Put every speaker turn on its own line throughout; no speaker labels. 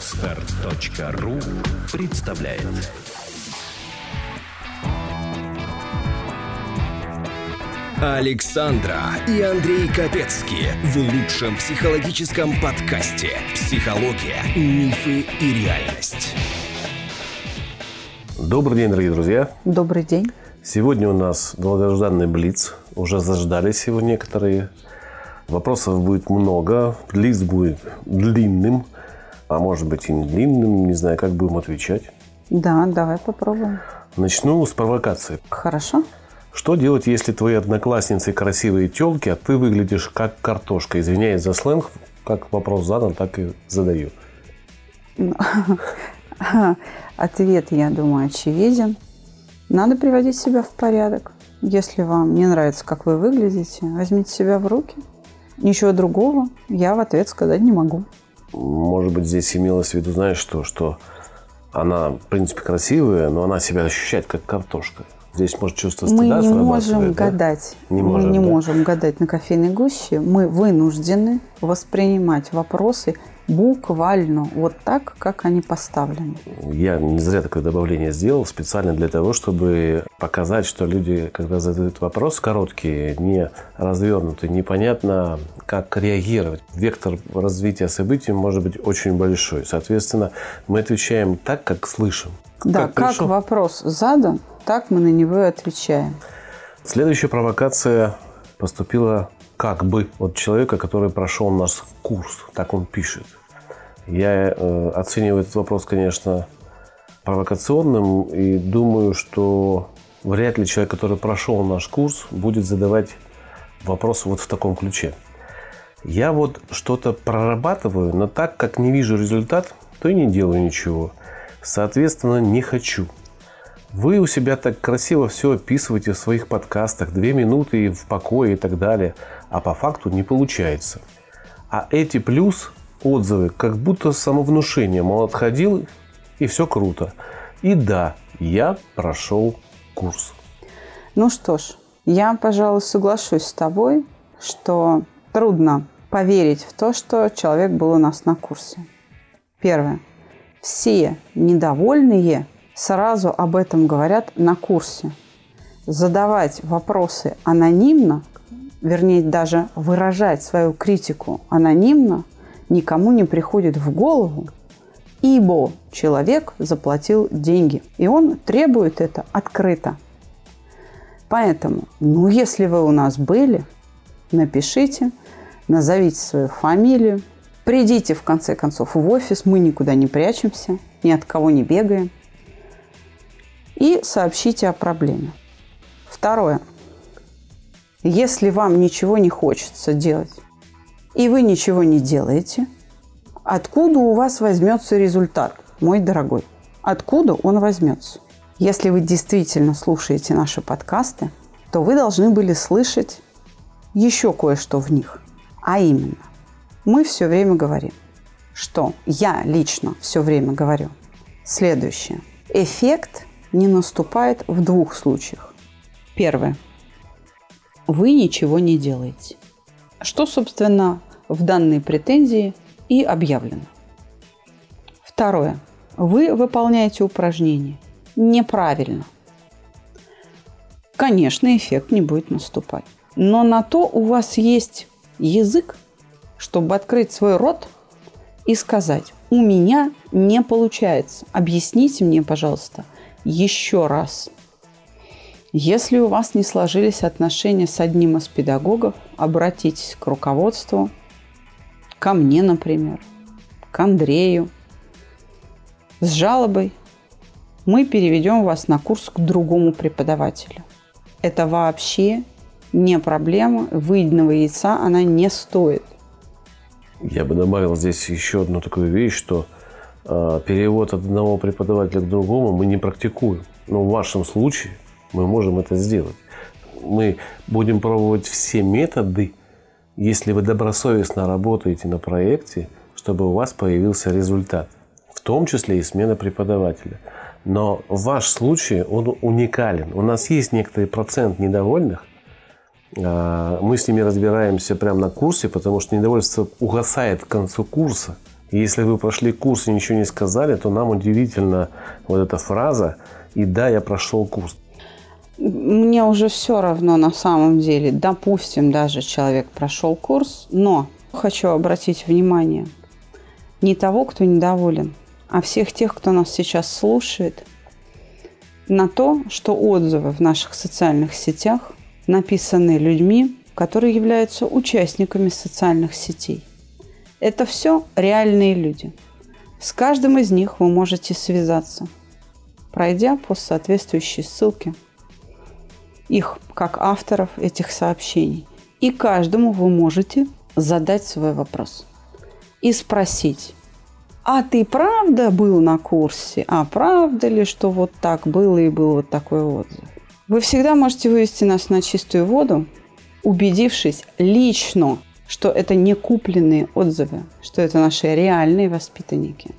Отстар.ру представляет Александра и Андрей Капецки в лучшем психологическом подкасте «Психология, мифы и реальность».
Добрый день, дорогие друзья.
Добрый день.
Сегодня у нас долгожданный Блиц. Уже заждались его некоторые. Вопросов будет много. Блиц будет длинным, а может быть и не длинным. Не знаю, как будем отвечать.
Да, давай попробуем.
Начну с провокации.
Хорошо.
Что делать, если твои одноклассницы красивые телки, а ты выглядишь как картошка? Извиняюсь за сленг, как вопрос задан, так и задаю.
Ответ, я думаю, очевиден. Надо приводить себя в порядок. Если вам не нравится, как вы выглядите, возьмите себя в руки. Ничего другого я в ответ сказать не могу.
Может быть, здесь имелось в виду, знаешь что, что она, в принципе, красивая, но она себя ощущает как картошка. Здесь может чувство
Мы
стыда
не можем
да?
гадать.
Не
Мы
можем,
не
да?
можем гадать на кофейной гуще. Мы вынуждены воспринимать вопросы буквально вот так, как они поставлены.
Я не зря такое добавление сделал, специально для того, чтобы показать, что люди, когда задают вопрос короткие, не развернутые, непонятно, как реагировать. Вектор развития событий может быть очень большой. Соответственно, мы отвечаем так, как слышим.
Да, как,
пришел.
вопрос задан, так мы на него и отвечаем.
Следующая провокация поступила как бы от человека, который прошел наш курс. Так он пишет. Я э, оцениваю этот вопрос, конечно, провокационным и думаю, что вряд ли человек, который прошел наш курс, будет задавать вопросы вот в таком ключе. Я вот что-то прорабатываю, но так как не вижу результат, то и не делаю ничего. Соответственно, не хочу. Вы у себя так красиво все описываете в своих подкастах, две минуты и в покое и так далее, а по факту не получается. А эти плюс отзывы, как будто самовнушение, мол, отходил и все круто. И да, я прошел курс.
Ну что ж, я, пожалуй, соглашусь с тобой, что трудно поверить в то, что человек был у нас на курсе. Первое. Все недовольные сразу об этом говорят на курсе. Задавать вопросы анонимно, вернее, даже выражать свою критику анонимно, никому не приходит в голову, ибо человек заплатил деньги, и он требует это открыто. Поэтому, ну, если вы у нас были, напишите, назовите свою фамилию, придите, в конце концов, в офис, мы никуда не прячемся, ни от кого не бегаем, и сообщите о проблеме. Второе. Если вам ничего не хочется делать, и вы ничего не делаете, откуда у вас возьмется результат, мой дорогой? Откуда он возьмется? Если вы действительно слушаете наши подкасты, то вы должны были слышать еще кое-что в них. А именно, мы все время говорим, что я лично все время говорю следующее. Эффект не наступает в двух случаях. Первое. Вы ничего не делаете. Что, собственно, в данной претензии и объявлено. Второе. Вы выполняете упражнение неправильно. Конечно, эффект не будет наступать. Но на то у вас есть язык, чтобы открыть свой рот и сказать, у меня не получается. Объясните мне, пожалуйста, еще раз. Если у вас не сложились отношения с одним из педагогов, обратитесь к руководству, ко мне, например, к Андрею, с жалобой. Мы переведем вас на курс к другому преподавателю. Это вообще не проблема. Выеденного яйца она не стоит.
Я бы добавил здесь еще одну такую вещь, что э, перевод от одного преподавателя к другому мы не практикуем. Но в вашем случае мы можем это сделать. Мы будем пробовать все методы, если вы добросовестно работаете на проекте, чтобы у вас появился результат, в том числе и смена преподавателя. Но ваш случай, он уникален. У нас есть некоторый процент недовольных, а, мы с ними разбираемся прямо на курсе, потому что недовольство угасает к концу курса. Если вы прошли курс и ничего не сказали, то нам удивительно вот эта фраза «И да, я прошел курс».
Мне уже все равно на самом деле. Допустим, даже человек прошел курс, но хочу обратить внимание не того, кто недоволен, а всех тех, кто нас сейчас слушает, на то, что отзывы в наших социальных сетях написаны людьми, которые являются участниками социальных сетей. Это все реальные люди. С каждым из них вы можете связаться, пройдя по соответствующей ссылке их как авторов этих сообщений. И каждому вы можете задать свой вопрос и спросить, а ты правда был на курсе? А правда ли, что вот так было и был вот такой отзыв? Вы всегда можете вывести нас на чистую воду, убедившись лично что это не купленные отзывы, что это наши реальные воспитанники.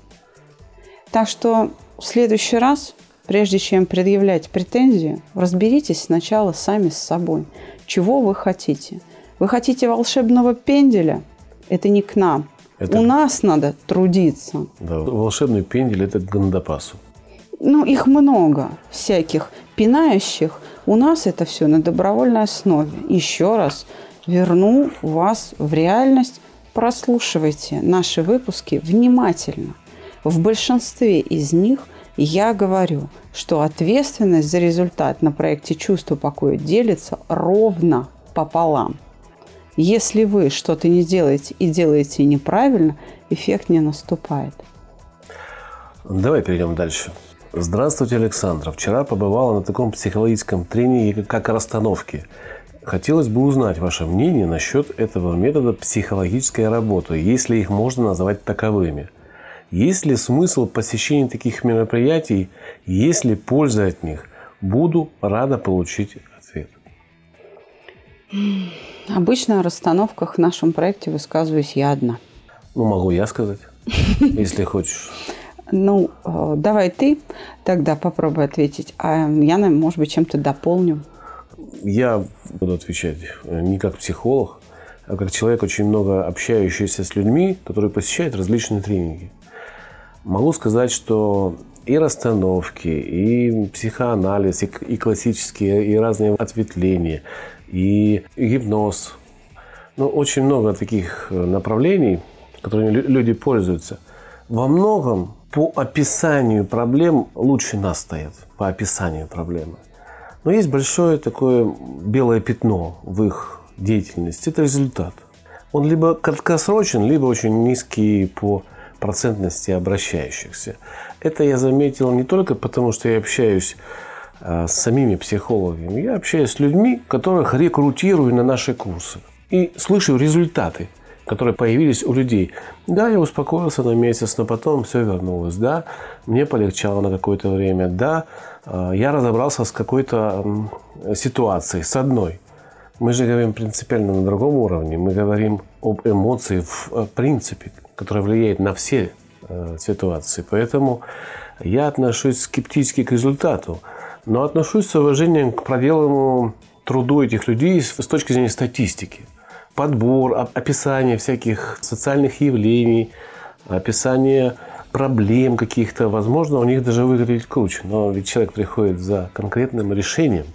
Так что в следующий раз, прежде чем предъявлять претензию, разберитесь сначала сами с собой, чего вы хотите. Вы хотите волшебного пенделя? Это не к нам. Это... У нас надо трудиться.
Да, волшебный пендель – это к Гандапасу.
Ну, их много всяких пинающих. У нас это все на добровольной основе. Еще раз – верну вас в реальность. Прослушивайте наши выпуски внимательно. В большинстве из них я говорю, что ответственность за результат на проекте «Чувство покоя» делится ровно пополам. Если вы что-то не делаете и делаете неправильно, эффект не наступает.
Давай перейдем дальше. Здравствуйте, Александра. Вчера побывала на таком психологическом тренинге, как расстановки. Хотелось бы узнать ваше мнение насчет этого метода психологической работы, если их можно назвать таковыми. Есть ли смысл посещения таких мероприятий? Есть ли польза от них? Буду рада получить ответ.
Обычно о расстановках в нашем проекте высказываюсь я одна.
Ну, могу я сказать, если хочешь.
Ну, э, давай ты тогда попробуй ответить, а я, может быть, чем-то дополню.
Я буду отвечать э, не как психолог, а как человек, очень много общающийся с людьми, которые посещают различные тренинги. Могу сказать, что и расстановки, и психоанализ, и, классические, и разные ответвления, и гипноз. Ну, очень много таких э, направлений, которыми люди пользуются. Во многом по описанию проблем лучше нас стоят, по описанию проблемы. Но есть большое такое белое пятно в их деятельности. Это результат. Он либо краткосрочен, либо очень низкий по процентности обращающихся. Это я заметил не только потому, что я общаюсь а, с самими психологами. Я общаюсь с людьми, которых рекрутирую на наши курсы. И слышу результаты, которые появились у людей. Да, я успокоился на месяц, но потом все вернулось. Да, мне полегчало на какое-то время. Да, а, я разобрался с какой-то ситуацией, с одной. Мы же говорим принципиально на другом уровне. Мы говорим об эмоции в э, принципе, которая влияет на все э, ситуации. Поэтому я отношусь скептически к результату, но отношусь с уважением к проделанному труду этих людей с точки зрения статистики. Подбор, описание всяких социальных явлений, описание проблем каких-то, возможно, у них даже выглядит круче. Но ведь человек приходит за конкретным решением.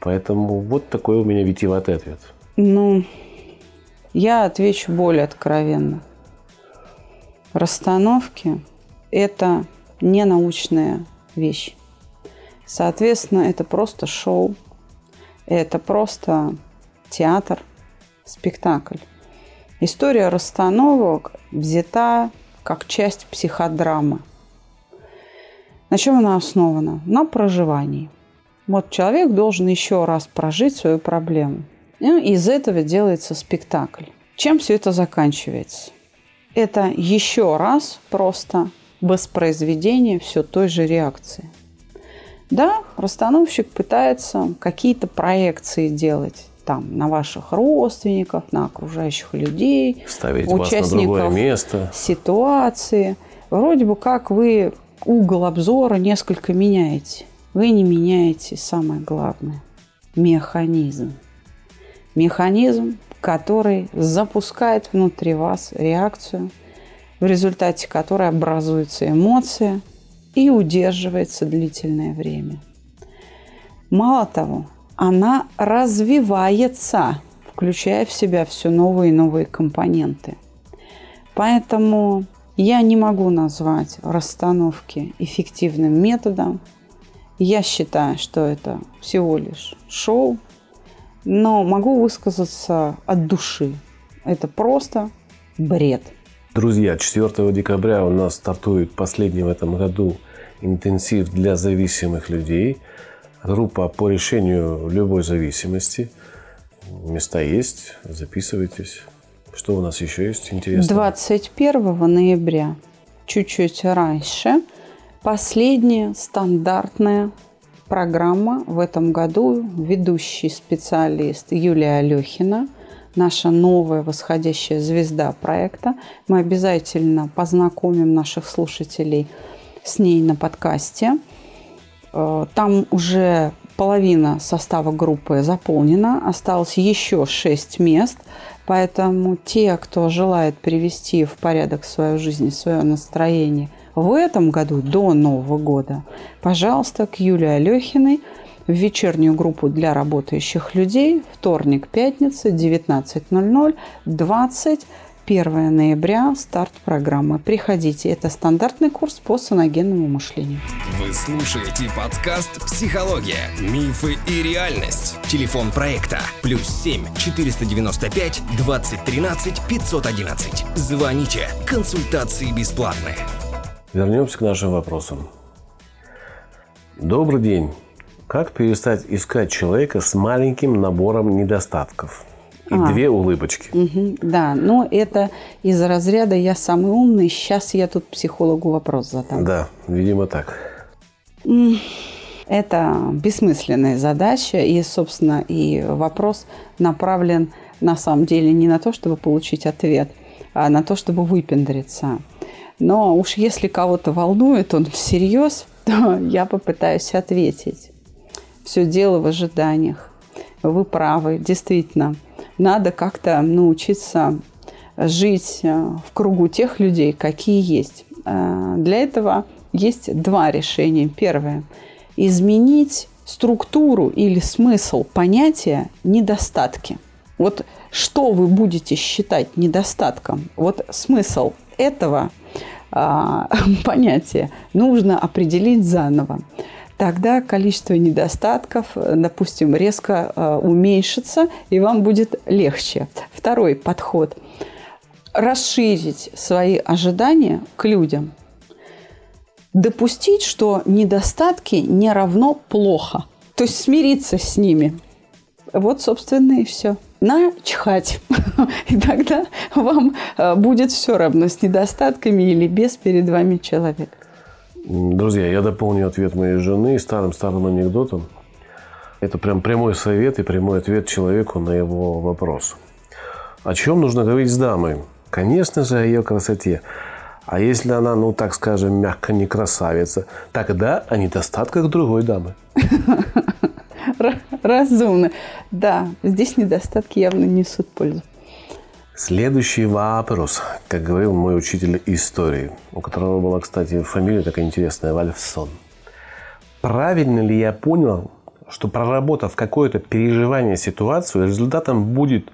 Поэтому вот такой у меня витиеватый ответ.
Ну, я отвечу более откровенно. Расстановки – это не научная вещь. Соответственно, это просто шоу, это просто театр, спектакль. История расстановок взята как часть психодрамы. На чем она основана? На проживании. Вот человек должен еще раз прожить свою проблему. И из этого делается спектакль. Чем все это заканчивается? Это еще раз просто воспроизведение все той же реакции. Да, расстановщик пытается какие-то проекции делать там на ваших родственников, на окружающих людей,
Ставить участников вас на место.
ситуации. Вроде бы как вы угол обзора несколько меняете. Вы не меняете самое главное – механизм. Механизм, который запускает внутри вас реакцию в результате которой образуется эмоция и удерживается длительное время. Мало того, она развивается, включая в себя все новые и новые компоненты. Поэтому я не могу назвать расстановки эффективным методом. Я считаю, что это всего лишь шоу, но могу высказаться от души. Это просто бред.
Друзья, 4 декабря у нас стартует последний в этом году интенсив для зависимых людей. Группа по решению любой зависимости. Места есть, записывайтесь. Что у нас еще есть интересного?
21 ноября, чуть-чуть раньше, последняя стандартная программа в этом году. Ведущий специалист Юлия Алехина, наша новая восходящая звезда проекта. Мы обязательно познакомим наших слушателей с ней на подкасте. Э, там уже половина состава группы заполнена, осталось еще шесть мест. Поэтому те, кто желает привести в порядок свою жизнь, свое настроение в этом году, до Нового года, пожалуйста, к Юлии Алехиной в вечернюю группу для работающих людей вторник, пятница, 19.00, 20 1 ноября старт программы. Приходите. Это стандартный курс по саногенному мышлению.
Вы слушаете подкаст «Психология. Мифы и реальность». Телефон проекта плюс 7 495 2013 511. Звоните. Консультации бесплатные.
Вернемся к нашим вопросам. Добрый день. Как перестать искать человека с маленьким набором недостатков? И а. две улыбочки.
Угу, да, но это из разряда «я самый умный, сейчас я тут психологу вопрос задам».
Да, видимо так.
Это бессмысленная задача, и, собственно, и вопрос направлен на самом деле не на то, чтобы получить ответ, а на то, чтобы выпендриться. Но уж если кого-то волнует он всерьез, то я попытаюсь ответить. Все дело в ожиданиях. Вы правы, действительно надо как-то научиться жить э, в кругу тех людей, какие есть. Э, для этого есть два решения. Первое – изменить структуру или смысл понятия недостатки. Вот что вы будете считать недостатком? Вот смысл этого а, понятия нужно определить заново тогда количество недостатков, допустим, резко э, уменьшится, и вам будет легче. Второй подход – расширить свои ожидания к людям. Допустить, что недостатки не равно плохо. То есть смириться с ними. Вот, собственно, и все. Начхать. И тогда вам э, будет все равно с недостатками или без перед вами человек.
Друзья, я дополню ответ моей жены старым-старым анекдотом. Это прям прямой совет и прямой ответ человеку на его вопрос. О чем нужно говорить с дамой? Конечно же, о ее красоте. А если она, ну так скажем, мягко не красавица, тогда о недостатках другой дамы.
Разумно. Да, здесь недостатки явно несут пользу.
Следующий вопрос, как говорил мой учитель истории, у которого была, кстати, фамилия такая интересная, Вальфсон. Правильно ли я понял, что проработав какое-то переживание ситуацию, результатом будет,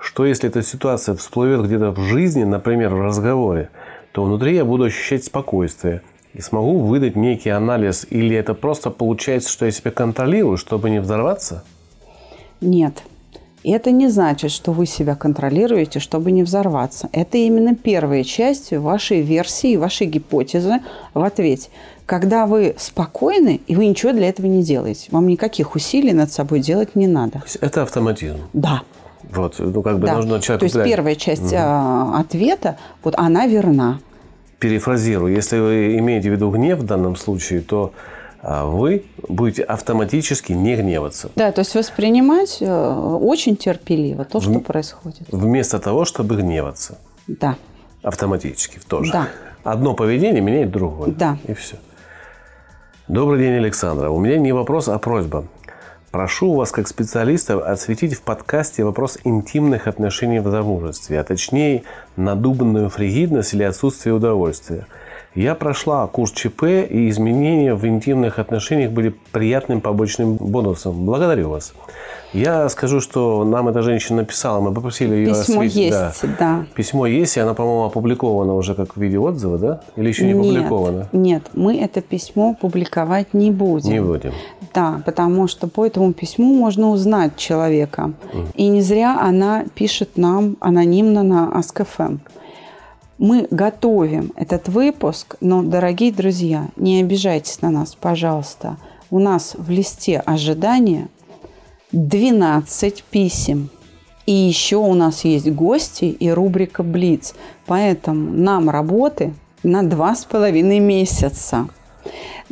что если эта ситуация всплывет где-то в жизни, например, в разговоре, то внутри я буду ощущать спокойствие и смогу выдать некий анализ, или это просто получается, что я себя контролирую, чтобы не взорваться?
Нет, это не значит, что вы себя контролируете, чтобы не взорваться. Это именно первая часть вашей версии, вашей гипотезы в ответе. Когда вы спокойны, и вы ничего для этого не делаете. Вам никаких усилий над собой делать не надо.
Это автоматизм.
Да.
Вот, ну как бы
да.
нужно человеку...
То есть первая часть угу. ответа, вот она верна.
Перефразирую. Если вы имеете в виду гнев в данном случае, то а вы будете автоматически не гневаться.
Да, то есть воспринимать э, очень терпеливо то, что в... происходит.
Вместо того, чтобы гневаться.
Да.
Автоматически тоже.
Да.
Одно поведение меняет другое.
Да.
И все. Добрый день, Александра. У меня не вопрос, а просьба. Прошу вас, как специалиста, осветить в подкасте вопрос интимных отношений в замужестве, а точнее надуманную фригидность или отсутствие удовольствия – я прошла курс ЧП, и изменения в интимных отношениях были приятным побочным бонусом. Благодарю вас. Я скажу, что нам эта женщина написала, мы попросили ее
Письмо
осветить.
есть,
да.
да.
Письмо есть, и она, по-моему, опубликована уже как в виде отзыва, да? Или еще не
нет,
опубликована?
Нет, мы это письмо публиковать не будем.
Не будем.
Да, потому что по этому письму можно узнать человека. И не зря она пишет нам анонимно на Ask.fm. Мы готовим этот выпуск, но, дорогие друзья, не обижайтесь на нас, пожалуйста. У нас в листе ожидания 12 писем. И еще у нас есть гости и рубрика «Блиц». Поэтому нам работы на два с половиной месяца.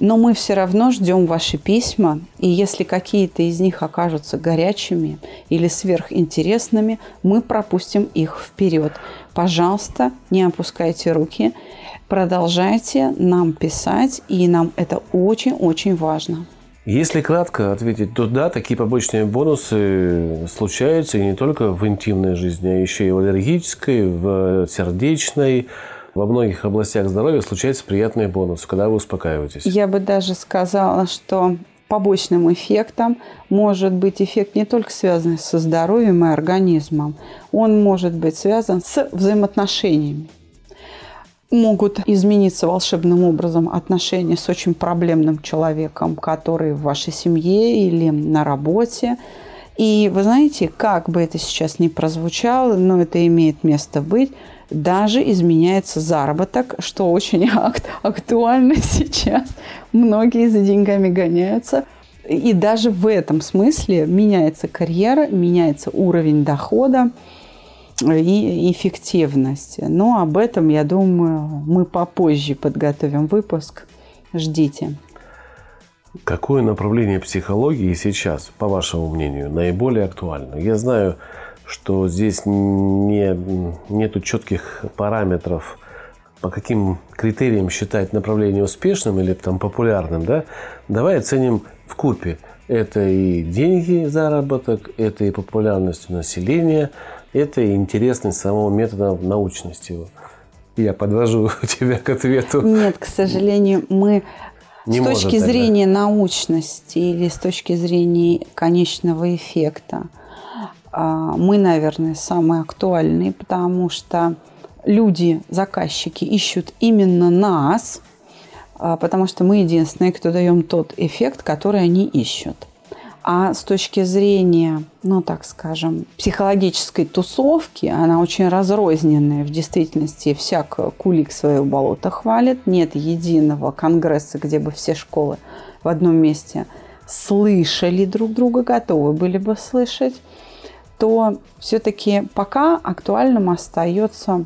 Но мы все равно ждем ваши письма, и если какие-то из них окажутся горячими или сверхинтересными, мы пропустим их вперед. Пожалуйста, не опускайте руки, продолжайте нам писать, и нам это очень-очень важно.
Если кратко ответить, то да, такие побочные бонусы случаются и не только в интимной жизни, а еще и в аллергической, в сердечной, во многих областях здоровья случаются приятные бонусы, когда вы успокаиваетесь.
Я бы даже сказала, что побочным эффектом может быть эффект не только связанный со здоровьем и организмом, он может быть связан с взаимоотношениями. Могут измениться волшебным образом отношения с очень проблемным человеком, который в вашей семье или на работе. И вы знаете, как бы это сейчас ни прозвучало, но это имеет место быть, даже изменяется заработок, что очень ак- актуально сейчас. Многие за деньгами гоняются. И даже в этом смысле меняется карьера, меняется уровень дохода и эффективности. Но об этом, я думаю, мы попозже подготовим выпуск. Ждите.
Какое направление психологии сейчас, по вашему мнению, наиболее актуально? Я знаю, что здесь не, нету четких параметров, по каким критериям считать направление успешным или там популярным, да? Давай оценим в купе. Это и деньги, заработок, это и популярность у населения, это и интересность самого метода научности его. Я подвожу тебя к ответу.
Нет, к сожалению, мы
Не
с точки
тогда.
зрения научности или с точки зрения конечного эффекта, мы, наверное, самые актуальные, потому что люди, заказчики ищут именно нас, а, потому что мы единственные, кто даем тот эффект, который они ищут. А с точки зрения, ну так скажем, психологической тусовки, она очень разрозненная. В действительности всяк кулик свое болото хвалит. Нет единого конгресса, где бы все школы в одном месте слышали друг друга, готовы были бы слышать то все-таки пока актуальным остается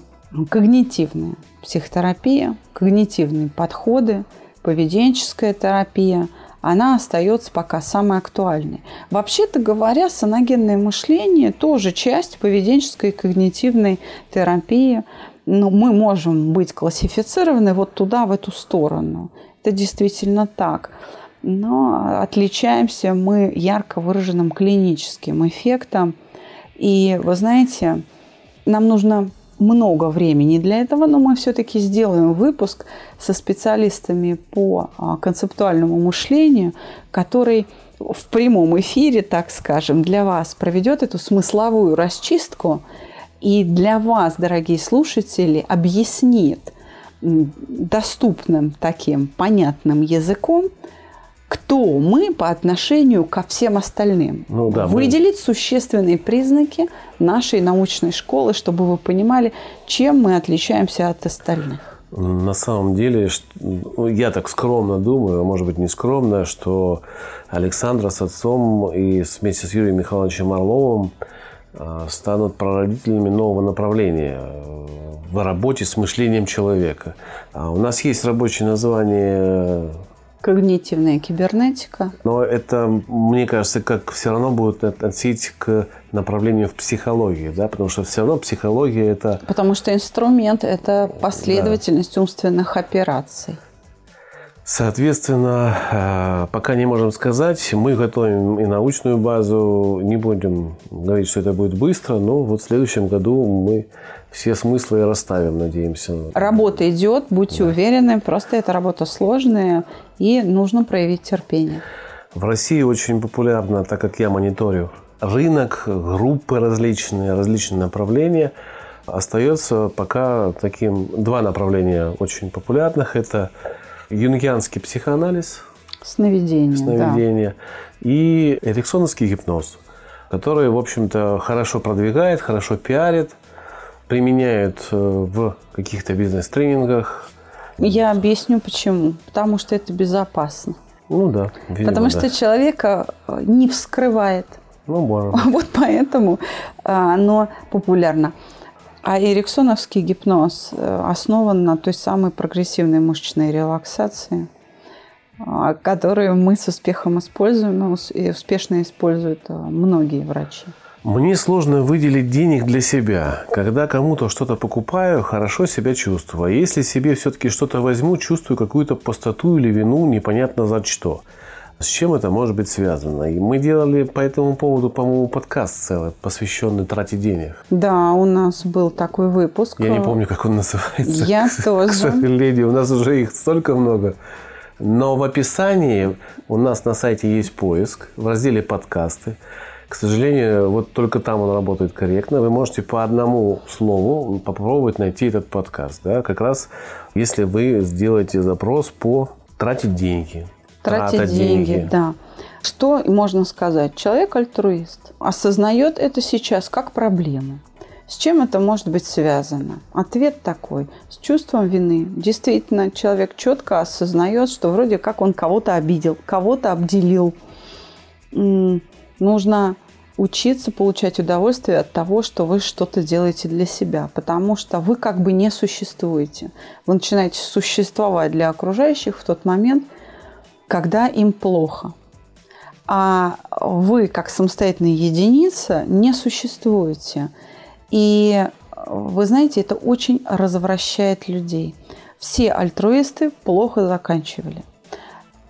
когнитивная психотерапия, когнитивные подходы, поведенческая терапия. Она остается пока самой актуальной. Вообще-то говоря, саногенное мышление тоже часть поведенческой и когнитивной терапии. Но мы можем быть классифицированы вот туда, в эту сторону. Это действительно так. Но отличаемся мы ярко выраженным клиническим эффектом. И вы знаете, нам нужно много времени для этого, но мы все-таки сделаем выпуск со специалистами по а, концептуальному мышлению, который в прямом эфире, так скажем, для вас проведет эту смысловую расчистку. И для вас, дорогие слушатели, объяснит доступным таким понятным языком, кто мы по отношению ко всем остальным.
Ну да, мы-
Выделить существенные признаки нашей научной школы, чтобы вы понимали, чем мы отличаемся от остальных.
На самом деле, ну, я так скромно думаю, а может быть не скромно, что Александра с отцом и вместе с Юрием Михайловичем Орловым а, станут прародителями нового направления э, в работе с мышлением человека. А У нас есть рабочее название
Когнитивная кибернетика.
но это, мне кажется, как все равно будет от- относить к направлению в психологии, да, потому что все равно психология это
Потому что инструмент – это последовательность умственных операций.
Соответственно, э, пока не можем сказать. Мы готовим и научную базу. Не будем говорить, что это будет быстро, но вот в следующем году мы все смыслы расставим, надеемся.
Работа идет, будьте да. уверены. Просто эта работа сложная, и нужно проявить терпение.
В России очень популярно, так как я мониторю рынок, группы различные, различные направления. Остается пока таким два направления очень популярных. Это юнгианский психоанализ,
сновидение,
сновидение да. и эриксоновский гипноз, который, в общем-то, хорошо продвигает, хорошо пиарит, применяют э, в каких-то бизнес-тренингах.
Я объясню почему. Потому что это безопасно.
Ну да.
Видимо, Потому что да. человека э, не вскрывает.
Ну, можно.
Вот поэтому э, оно популярно. А эриксоновский гипноз э, основан на той самой прогрессивной мышечной релаксации, а, которую мы с успехом используем и успешно используют э, многие врачи.
Мне сложно выделить денег для себя. Когда кому-то что-то покупаю, хорошо себя чувствую. А если себе все-таки что-то возьму, чувствую какую-то пустоту или вину, непонятно за что. С чем это может быть связано? И мы делали по этому поводу, по-моему, подкаст целый, посвященный трате денег.
Да, у нас был такой выпуск.
Я не помню, как он называется.
Я тоже.
К сожалению, у нас уже их столько много. Но в описании у нас на сайте есть поиск в разделе «Подкасты». К сожалению, вот только там он работает корректно. Вы можете по одному слову попробовать найти этот подкаст. Да? Как раз если вы сделаете запрос по «тратить деньги»,
Тратить деньги, деньги, да. Что можно сказать? Человек альтруист. Осознает это сейчас как проблему. С чем это может быть связано? Ответ такой. С чувством вины. Действительно, человек четко осознает, что вроде как он кого-то обидел, кого-то обделил. Нужно учиться получать удовольствие от того, что вы что-то делаете для себя, потому что вы как бы не существуете. Вы начинаете существовать для окружающих в тот момент, когда им плохо. А вы, как самостоятельная единица, не существуете. И вы знаете, это очень развращает людей. Все альтруисты плохо заканчивали,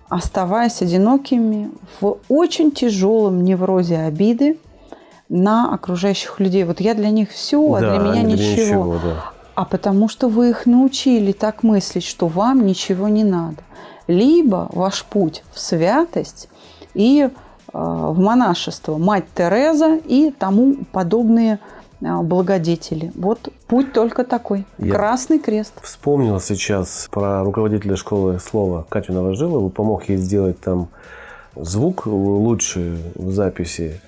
оставаясь одинокими в очень тяжелом неврозе обиды на окружающих людей. Вот я для них все, а для меня для ничего. ничего да. А потому что вы их научили так мыслить, что вам ничего не надо либо ваш путь в святость и э, в монашество, мать Тереза и тому подобные э, благодетели. Вот путь только такой. Я Красный крест.
Вспомнил сейчас про руководителя школы слова Катю Новожилову. Помог ей сделать там звук лучше в записи.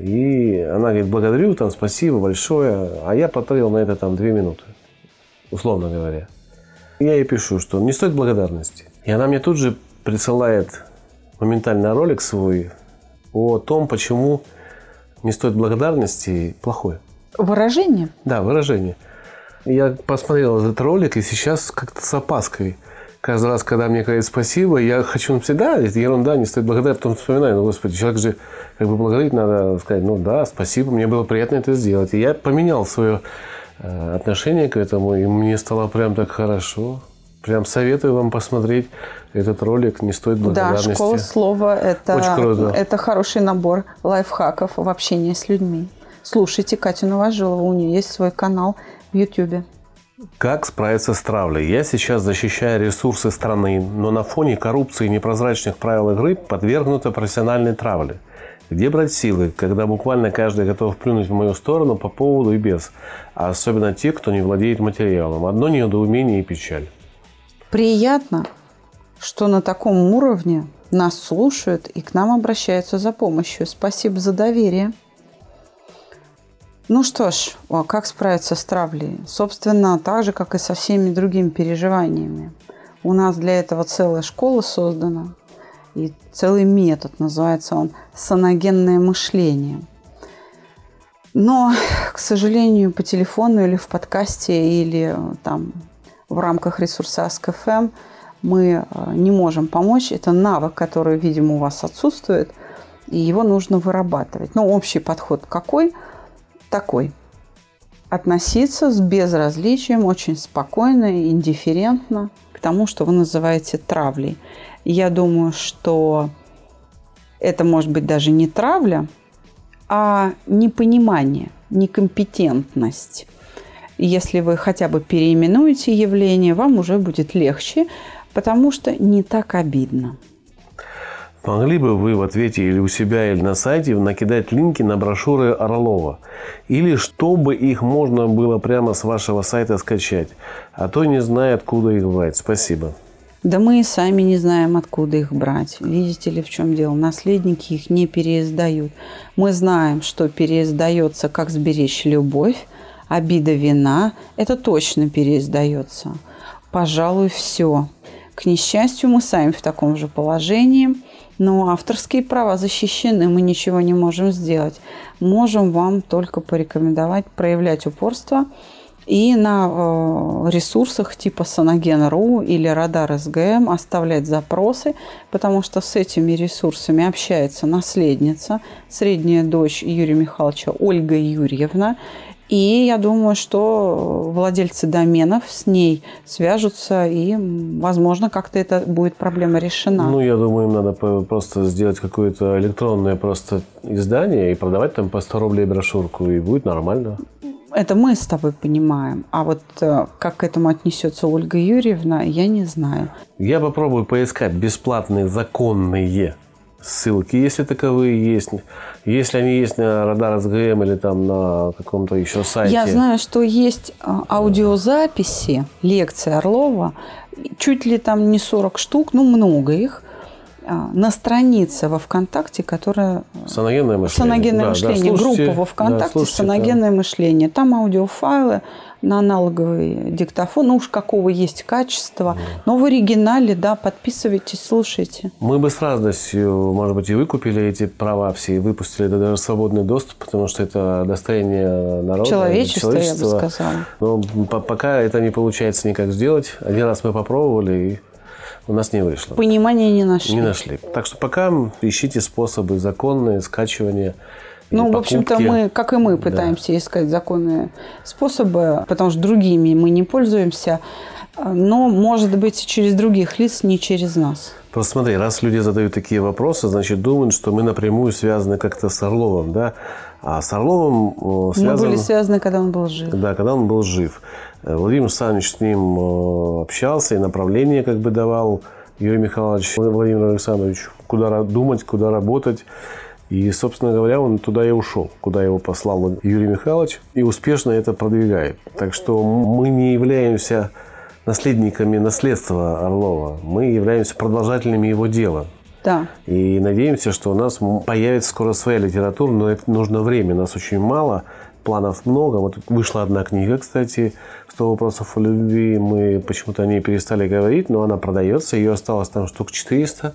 И она говорит, благодарю, там, спасибо большое. А я потратил на это там две минуты, условно говоря. Я ей пишу, что не стоит благодарности. И она мне тут же присылает моментально ролик свой о том, почему не стоит благодарности плохое.
Выражение?
Да, выражение. Я посмотрел этот ролик, и сейчас как-то с опаской. Каждый раз, когда мне говорят спасибо, я хочу написать, да, это ерунда, не стоит благодарить, потом вспоминаю, ну, господи, человек же как бы благодарить надо сказать, ну да, спасибо, мне было приятно это сделать. И я поменял свое э, отношение к этому, и мне стало прям так хорошо. Прям советую вам посмотреть этот ролик. Не стоит благодарности.
Да, школа слова это, Очень круто. это хороший набор лайфхаков в общении с людьми. Слушайте Катю Новожилову, у нее есть свой канал в Ютьюбе.
Как справиться с травлей? Я сейчас защищаю ресурсы страны, но на фоне коррупции и непрозрачных правил игры подвергнута профессиональной травле. Где брать силы, когда буквально каждый готов плюнуть в мою сторону по поводу и без, а особенно те, кто не владеет материалом. Одно недоумение и печаль.
Приятно, что на таком уровне нас слушают и к нам обращаются за помощью. Спасибо за доверие. Ну что ж, как справиться с травлей? Собственно, так же, как и со всеми другими переживаниями. У нас для этого целая школа создана. И целый метод, называется он «саногенное мышление». Но, к сожалению, по телефону или в подкасте, или там в рамках ресурса Ask.fm мы э, не можем помочь. Это навык, который, видимо, у вас отсутствует, и его нужно вырабатывать. Но общий подход какой? Такой. Относиться с безразличием, очень спокойно индифферентно.
К
тому, что вы называете травлей. Я думаю, что это может быть даже не травля, а непонимание, некомпетентность. Если вы хотя бы переименуете явление, вам уже будет легче, потому что не так обидно.
Могли бы вы в ответе или у себя, или на сайте накидать линки на брошюры Орлова? Или чтобы их можно было прямо с вашего сайта скачать? А то не знаю, откуда их брать. Спасибо.
Да мы и сами не знаем, откуда их брать. Видите ли, в чем дело? Наследники их не переиздают. Мы знаем, что переиздается «Как сберечь любовь», «Обида вина». Это точно переиздается. Пожалуй, все. К несчастью, мы сами в таком же положении, но авторские права защищены, мы ничего не можем сделать. Можем вам только порекомендовать проявлять упорство – и на э, ресурсах типа Санаген.ру или Радар СГМ оставлять запросы, потому что с этими ресурсами общается наследница, средняя дочь Юрия Михайловича Ольга Юрьевна. И я думаю, что владельцы доменов с ней свяжутся, и, возможно, как-то эта будет проблема решена.
Ну, я думаю, им надо просто сделать какое-то электронное просто издание и продавать там по 100 рублей брошюрку, и будет нормально.
Это мы с тобой понимаем. А вот э, как к этому отнесется Ольга Юрьевна, я не знаю.
Я попробую поискать бесплатные законные ссылки, если таковые есть. Если они есть на Радар СГМ или там на каком-то еще сайте.
Я знаю, что есть э, аудиозаписи лекции Орлова, чуть ли там не 40 штук, ну много их – а, на странице во ВКонтакте, которая...
Саногенное мышление.
Саногенное
да,
мышление.
Да,
Группа во ВКонтакте да, слушайте, «Саногенное да. мышление». Там аудиофайлы на аналоговый диктофон. Ну уж какого есть качества. Да. Но в оригинале, да, подписывайтесь, слушайте.
Мы бы с радостью, может быть, и выкупили эти права все и выпустили это даже свободный доступ, потому что это достояние народа.
Человечества, человечества. я бы сказала.
Но пока это не получается никак сделать. Один раз мы попробовали и у нас не вышло.
Понимания не нашли.
Не нашли. Так что пока ищите способы законные скачивания.
Ну, в общем-то, мы, как и мы, пытаемся да. искать законные способы, потому что другими мы не пользуемся, но, может быть, через других лиц, не через нас.
Просто смотри, раз люди задают такие вопросы, значит, думают, что мы напрямую связаны как-то с Орловым, да? А с Орловым
связаны... Мы были связаны, когда он был жив.
Да, когда он был жив. Э, Владимир Александрович с ним э, общался и направление как бы давал Юрий Михайлович Владимир Александрович, куда думать, куда работать. И, собственно говоря, он туда и ушел, куда его послал Юрий Михайлович, и успешно это продвигает. Так что мы не являемся наследниками наследства Орлова, мы являемся продолжателями его дела.
Да.
И надеемся, что у нас появится скоро своя литература, но это нужно время, нас очень мало, планов много. Вот вышла одна книга, кстати, 100 вопросов о любви. Мы почему-то о ней перестали говорить, но она продается. Ее осталось там штук 400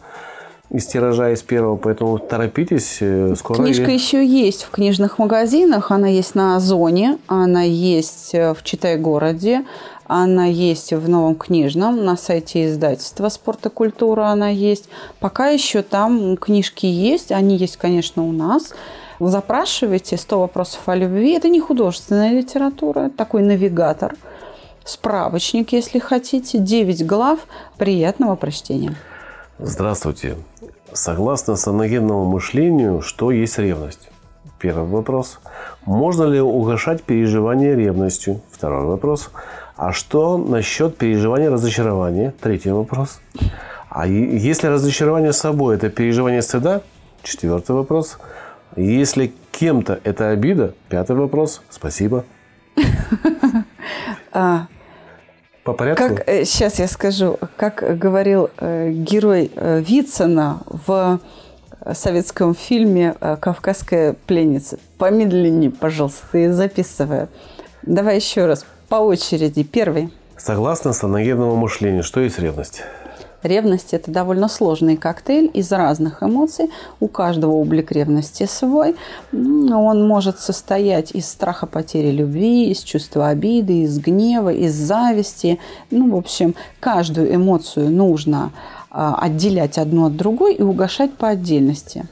из тиража из первого, поэтому торопитесь, э, скоро...
Книжка еще есть в книжных магазинах, она есть на Озоне, она есть э, в Читай-городе, она есть в Новом книжном, на сайте издательства «Спорт и культура» она есть. Пока еще там книжки есть, они есть, конечно, у нас. Запрашивайте 100 вопросов о любви. Это не художественная литература, такой навигатор, справочник, если хотите, 9 глав. Приятного прочтения.
Здравствуйте. Согласно саногенному мышлению, что есть ревность? Первый вопрос. Можно ли угошать переживание ревностью? Второй вопрос. А что насчет переживания разочарования? Третий вопрос. А если разочарование собой – это переживание стыда? Четвертый вопрос. Если кем-то это обида, пятый вопрос. Спасибо.
А,
По порядку?
Как, сейчас э, я скажу, как говорил э, герой э, Вицина в советском фильме «Кавказская пленница». Помедленнее, пожалуйста, и записывая. Давай еще раз, по очереди. Первый.
Согласно саногенному мышлению, что есть ревность?
Ревность – это довольно сложный коктейль из разных эмоций. У каждого облик ревности свой. Он может состоять из страха потери любви, из чувства обиды, из гнева, из зависти. Ну, в общем, каждую эмоцию нужно а, отделять одну от другой и угошать по отдельности.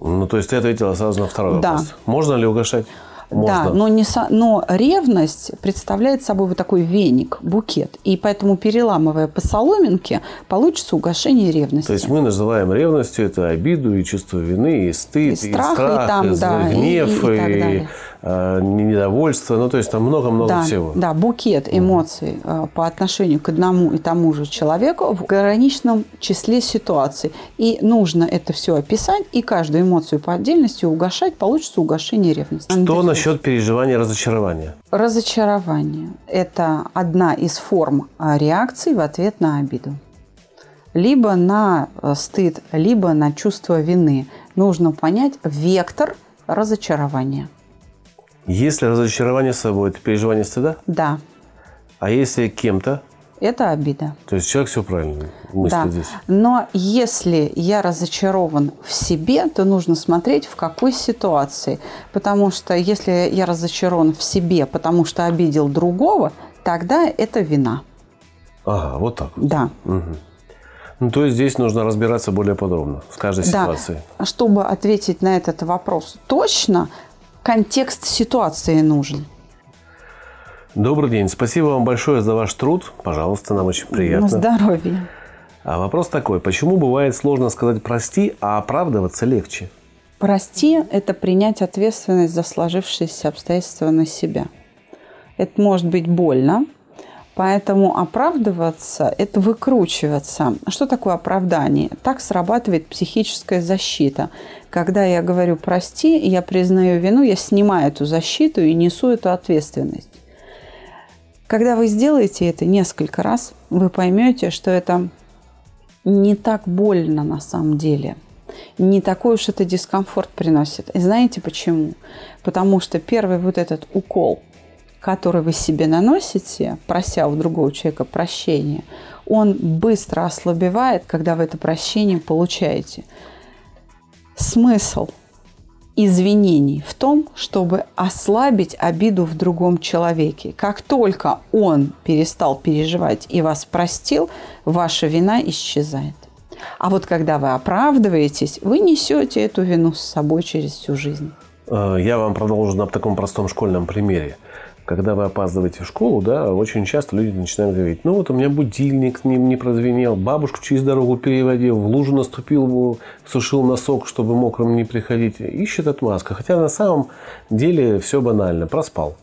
Ну, то есть ты ответила сразу на второй
да.
вопрос. Можно ли угошать? Можно.
Да, но, не со- но ревность представляет собой вот такой веник, букет. И поэтому, переламывая по соломинке, получится угошение ревности.
То есть мы называем ревностью это обиду и чувство вины, и стыд,
И страх, и там,
и
да, и-
гнев,
и- и так далее.
э, недовольство. Ну, то есть там много-много
да,
всего.
да, букет эмоций э, по отношению к одному и тому же человеку в ограниченном числе ситуаций. И нужно это все описать, и каждую эмоцию по отдельности угошать, получится угошение ревности.
Что
Андрей,
насчет переживания разочарования?
Разочарование – это одна из форм а, реакции в ответ на обиду. Либо на э, стыд, либо на чувство вины. Нужно понять вектор разочарования.
Если разочарование собой, это переживание стыда?
Да,
А если кем-то?
это обида.
То есть человек все правильно мыслит
Да.
здесь.
Но если я разочарован в себе, то нужно смотреть, в какой ситуации. Потому что если я разочарован в себе, потому что обидел другого, тогда это вина.
Ага, вот так. вот.
Да.
Ну, то есть здесь нужно разбираться более подробно в каждой ситуации.
Да. Чтобы ответить на этот вопрос точно, контекст ситуации нужен.
Добрый день. Спасибо вам большое за ваш труд. Пожалуйста, нам очень
На
приятно.
здоровье.
А вопрос такой. Почему бывает сложно сказать «прости», а оправдываться легче?
Прости – это принять ответственность за сложившиеся обстоятельства на себя. Это может быть больно, поэтому оправдываться – это выкручиваться. Что такое оправдание? Так срабатывает психическая защита. Когда я говорю «прости», я признаю вину, я снимаю эту защиту и несу эту ответственность. Когда вы сделаете это несколько раз, вы поймете, что это не так больно на самом деле. Не такой уж это дискомфорт приносит. И знаете почему? Потому что первый вот этот укол, который вы себе наносите, прося у другого человека прощения, он быстро ослабевает, когда вы это прощение получаете. Смысл извинений в том, чтобы ослабить обиду в другом человеке. Как только он перестал переживать и вас простил, ваша вина исчезает. А вот когда вы оправдываетесь, вы несете эту вину с собой через всю жизнь.
Э, Я вам продолжу на таком простом школьном примере. Когда вы опаздываете в школу, да, очень часто люди начинают говорить, ну вот у меня будильник не, не прозвенел, бабушку через дорогу переводил, в лужу наступил, сушил носок, чтобы мокрым не приходить. Ищет отмазка. Хотя на самом деле все банально. Проспал.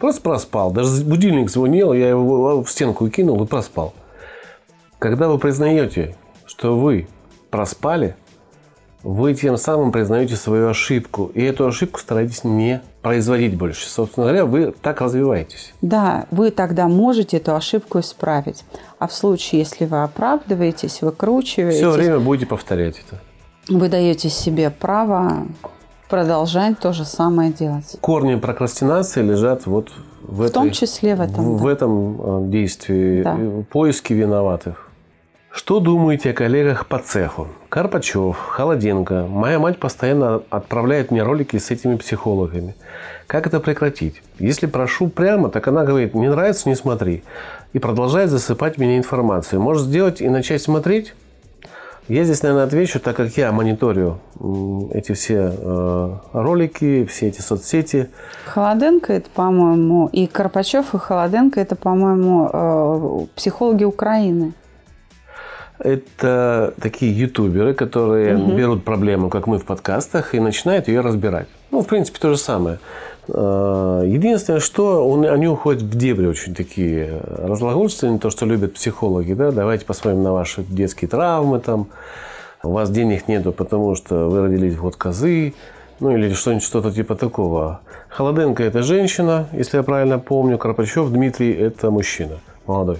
Просто проспал. Даже будильник звонил, я его в стенку кинул и проспал. Когда вы признаете, что вы проспали, вы тем самым признаете свою ошибку. И эту ошибку стараетесь не производить больше. Собственно говоря, вы так развиваетесь.
Да, вы тогда можете эту ошибку исправить. А в случае, если вы оправдываетесь, выкручиваетесь,
Все время будете повторять это.
вы даете себе право продолжать то же самое делать.
Корни прокрастинации лежат вот в,
В том
этой-
числе в этом.
в
да.
этом э, действии
Да.
поиски виноватых. Что думаете о коллегах по цеху? Карпачев, Холоденко. Моя мать постоянно отправляет мне ролики с этими психологами. Как это прекратить? Если прошу прямо, так она говорит, не нравится, не смотри. И продолжает засыпать меня информацией. Может сделать и начать смотреть? Я здесь, наверное, отвечу, так как я мониторю эти все э, ролики, все эти соцсети.
Холоденко это, по-моему, и Карпачев, и Холоденко это, по-моему, э, психологи Украины.
Это такие ютуберы, которые берут проблему, как мы в подкастах, и начинают ее разбирать. Ну, в принципе, то же самое. Э, Единственное, что он- они уходят в дебри очень такие разлагольственные, то, что любят психологи. Да? Давайте посмотрим на ваши детские травмы. Там. У вас денег нету, потому что вы родились в год козы. Ну, или что-нибудь, что-то типа такого. Холоденко – это женщина, если я правильно помню. Карпачев Дмитрий – это мужчина молодой.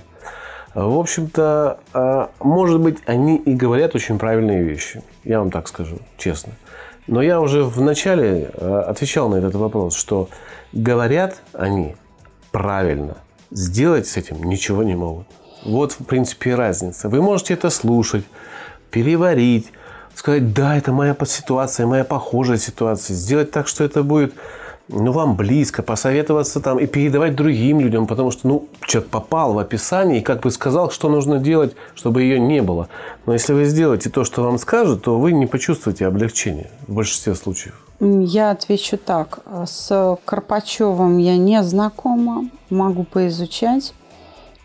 В общем-то, а, может быть, они и говорят очень правильные вещи. Я вам так скажу, честно. Но я уже в начале а, отвечал на этот вопрос, что говорят они правильно. Сделать с этим ничего не могут. Вот, в принципе, и разница. Вы можете это слушать, переварить, сказать, да, это моя ситуация, моя похожая ситуация. Сделать так, что это будет ну, вам близко, посоветоваться там и передавать другим людям, потому что, ну, человек попал в описание и как бы сказал, что нужно делать, чтобы ее не было. Но если вы сделаете то, что вам скажут, то вы не почувствуете облегчения в большинстве случаев.
Я отвечу так. С Карпачевым я не знакома, могу поизучать.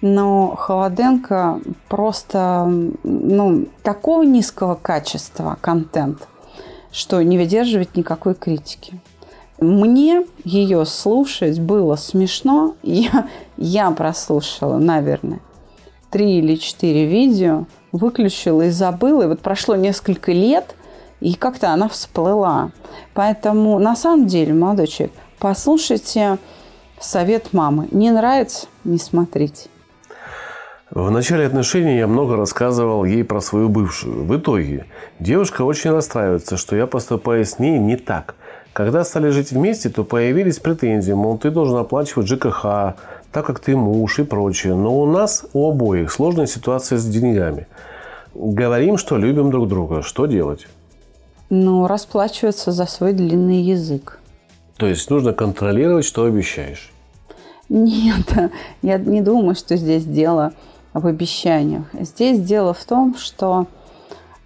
Но Холоденко просто ну, такого низкого качества контент, что не выдерживает никакой критики. Мне ее слушать было смешно. Я, я прослушала, наверное, три или четыре видео, выключила и забыла. И вот прошло несколько лет, и как-то она всплыла. Поэтому, на самом деле, молодой человек, послушайте совет мамы. Не нравится – не смотрите.
В начале отношений я много рассказывал ей про свою бывшую. В итоге девушка очень расстраивается, что я поступаю с ней не так. Когда стали жить вместе, то появились претензии, мол, ты должен оплачивать ЖКХ, так как ты муж и прочее. Но у нас у обоих сложная ситуация с деньгами. Говорим, что любим друг друга. Что делать?
Ну, расплачиваться за свой длинный язык.
То есть нужно контролировать, что обещаешь?
Нет, я не думаю, что здесь дело в обещаниях. Здесь дело в том, что...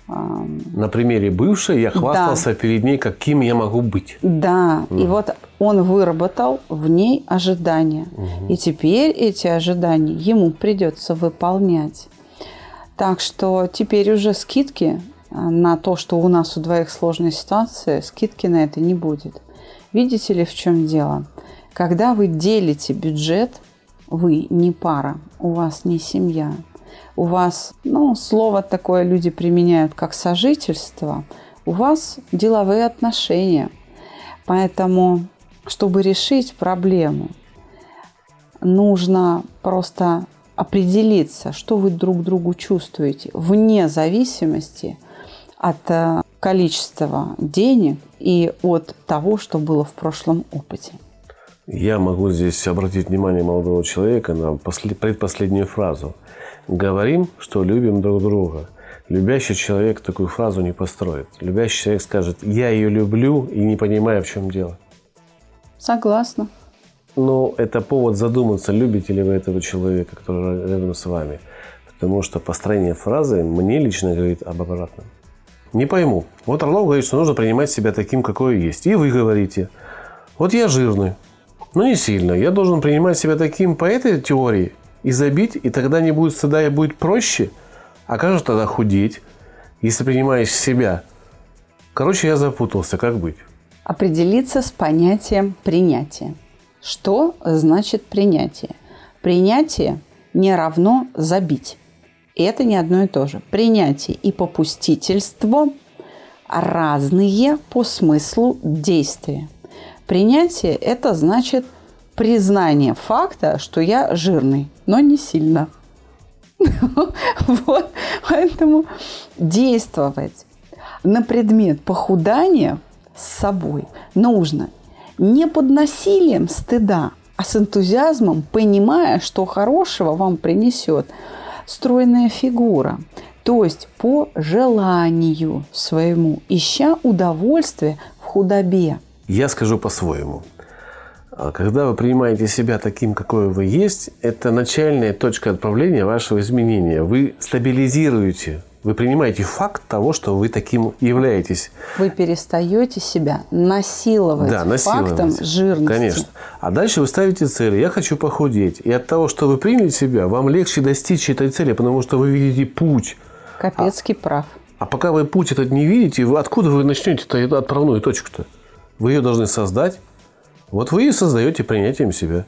На примере бывшей я хвастался да. перед ней, каким я могу быть.
Да, mm. и вот он выработал в ней ожидания. Угу. И теперь эти ожидания ему придется выполнять. Так что теперь уже скидки а, на то, что у нас у двоих сложная ситуация, скидки на это не будет. Видите ли, в чем дело? Когда вы делите бюджет, вы не пара, у вас не семья. У вас, ну, слово такое люди применяют как сожительство. У вас деловые отношения. Поэтому, чтобы решить проблему, нужно просто определиться, что вы друг другу чувствуете, вне зависимости от э, количества денег и от того, что было в прошлом опыте.
Я могу здесь обратить внимание молодого человека на предпоследнюю фразу. Говорим, что любим друг друга. Любящий человек такую фразу не построит. Любящий человек скажет, я ее люблю и не понимаю, в чем дело.
Согласна.
Но это повод задуматься, любите ли вы этого человека, который рядом с вами. Потому что построение фразы мне лично говорит об обратном. Не пойму. Вот Орлов говорит, что нужно принимать себя таким, какой есть. И вы говорите, вот я жирный, но не сильно. Я должен принимать себя таким по этой теории и забить, и тогда не будет стыда и будет проще. А как же тогда худеть, если принимаешь себя? Короче, я запутался. Как быть?
Определиться с понятием принятия. Что значит принятие? Принятие не равно забить. И это не одно и то же. Принятие и попустительство разные по смыслу действия. Принятие – это значит признание факта, что я жирный, но не сильно. Вот. Поэтому действовать на предмет похудания с собой нужно не под насилием стыда, а с энтузиазмом, понимая, что хорошего вам принесет стройная фигура. То есть по желанию своему, ища удовольствие в худобе.
Я скажу по-своему. А когда вы принимаете себя таким, какой вы есть, это начальная точка отправления вашего изменения. Вы стабилизируете, вы принимаете факт того, что вы таким являетесь.
Вы перестаете себя насиловать, да, насиловать. фактом жирности.
Конечно. А дальше вы ставите цели. Я хочу похудеть. И от того, что вы приняли себя, вам легче достичь этой цели, потому что вы видите путь.
Капецкий а, прав.
А пока вы путь этот не видите, вы, откуда вы начнете эту отправную точку-то? Вы ее должны создать. Вот вы и создаете принятием себя.